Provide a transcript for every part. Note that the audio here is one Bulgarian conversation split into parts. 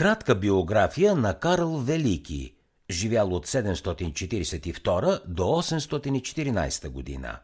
Кратка биография на Карл Велики, живял от 742 до 814 година.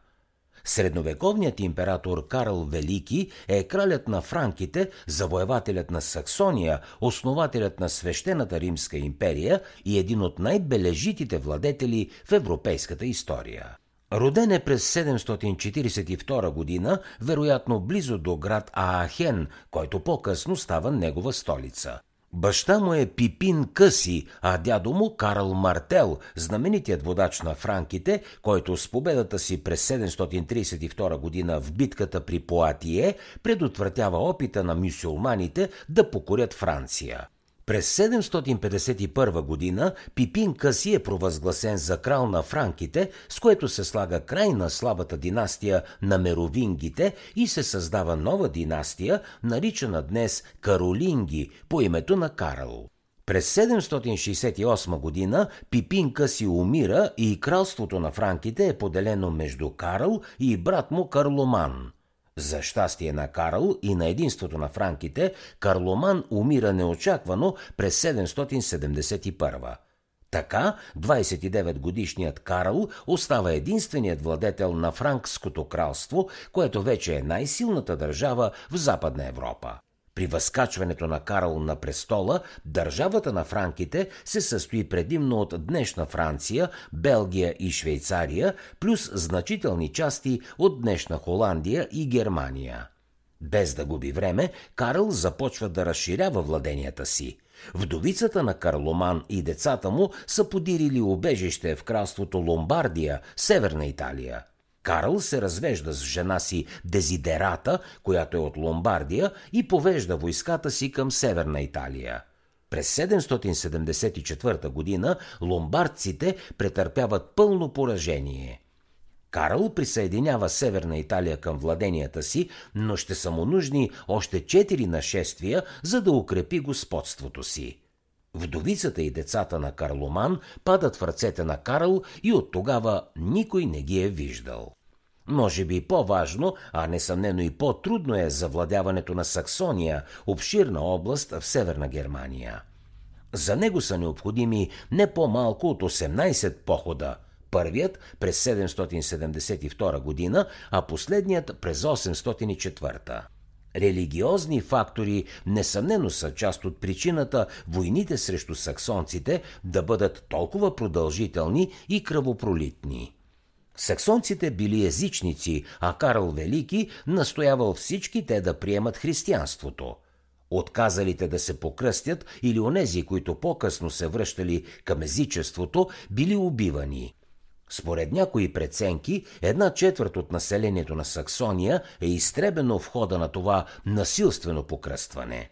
Средновековният император Карл Велики е кралят на франките, завоевателят на Саксония, основателят на свещената Римска империя и един от най-бележитите владетели в европейската история. Роден е през 742 година, вероятно близо до град Аахен, който по-късно става негова столица. Баща му е Пипин Къси, а дядо му Карл Мартел, знаменитият водач на франките, който с победата си през 732 година в битката при Поатие предотвратява опита на мюсюлманите да покорят Франция. През 751 година Пипин Къси е провъзгласен за крал на франките, с което се слага край на слабата династия на меровингите и се създава нова династия, наричана днес Каролинги, по името на Карл. През 768 година Пипин Къси умира и кралството на франките е поделено между Карл и брат му Карломан – за щастие на Карл и на единството на франките, Карломан умира неочаквано през 771. Така, 29-годишният Карл остава единственият владетел на Франкското кралство, което вече е най-силната държава в Западна Европа. При възкачването на Карл на престола, държавата на франките се състои предимно от днешна Франция, Белгия и Швейцария, плюс значителни части от днешна Холандия и Германия. Без да губи време, Карл започва да разширява владенията си. Вдовицата на Карломан и децата му са подирили убежище в кралството Ломбардия, Северна Италия – Карл се развежда с жена си Дезидерата, която е от Ломбардия, и повежда войската си към Северна Италия. През 774 година ломбардците претърпяват пълно поражение. Карл присъединява Северна Италия към владенията си, но ще са му нужни още четири нашествия, за да укрепи господството си. Вдовицата и децата на Карломан падат в ръцете на Карл и от тогава никой не ги е виждал. Може би по-важно, а несъмнено и по-трудно е завладяването на Саксония, обширна област в Северна Германия. За него са необходими не по-малко от 18 похода. Първият през 772 година, а последният през 804. Религиозни фактори несъмнено са част от причината войните срещу саксонците да бъдат толкова продължителни и кръвопролитни. Саксонците били езичници, а Карл Велики настоявал всички те да приемат християнството. Отказалите да се покръстят или онези, които по-късно се връщали към езичеството, били убивани. Според някои преценки, една четвърт от населението на Саксония е изтребено в хода на това насилствено покръстване.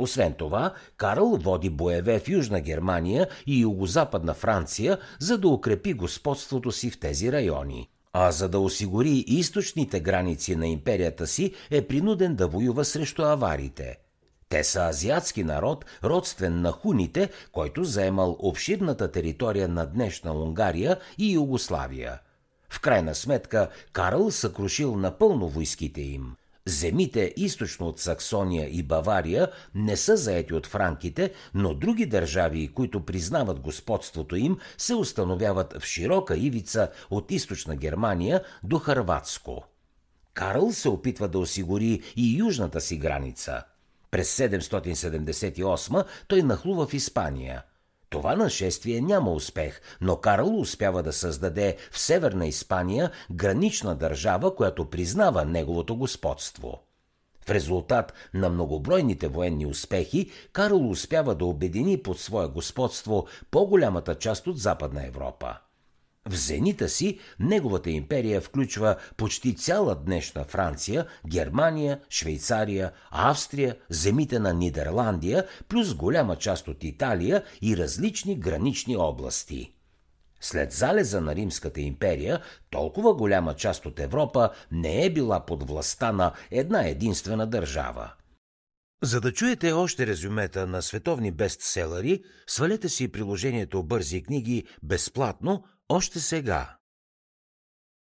Освен това, Карл води боеве в Южна Германия и Югозападна Франция, за да укрепи господството си в тези райони. А за да осигури източните граници на империята си, е принуден да воюва срещу аварите – те са азиатски народ, родствен на хуните, който заемал обширната територия на днешна Унгария и Югославия. В крайна сметка Карл съкрушил напълно войските им. Земите източно от Саксония и Бавария не са заети от франките, но други държави, които признават господството им, се установяват в широка ивица от източна Германия до Харватско. Карл се опитва да осигури и южната си граница – през 778 той нахлува в Испания. Това нашествие няма успех, но Карл успява да създаде в Северна Испания гранична държава, която признава неговото господство. В резултат на многобройните военни успехи, Карл успява да обедини под свое господство по-голямата част от Западна Европа. В зенита си неговата империя включва почти цяла днешна Франция, Германия, Швейцария, Австрия, земите на Нидерландия, плюс голяма част от Италия и различни гранични области. След залеза на Римската империя, толкова голяма част от Европа не е била под властта на една единствена държава. За да чуете още резюмета на световни бестселери, свалете си приложението Бързи книги безплатно още сега.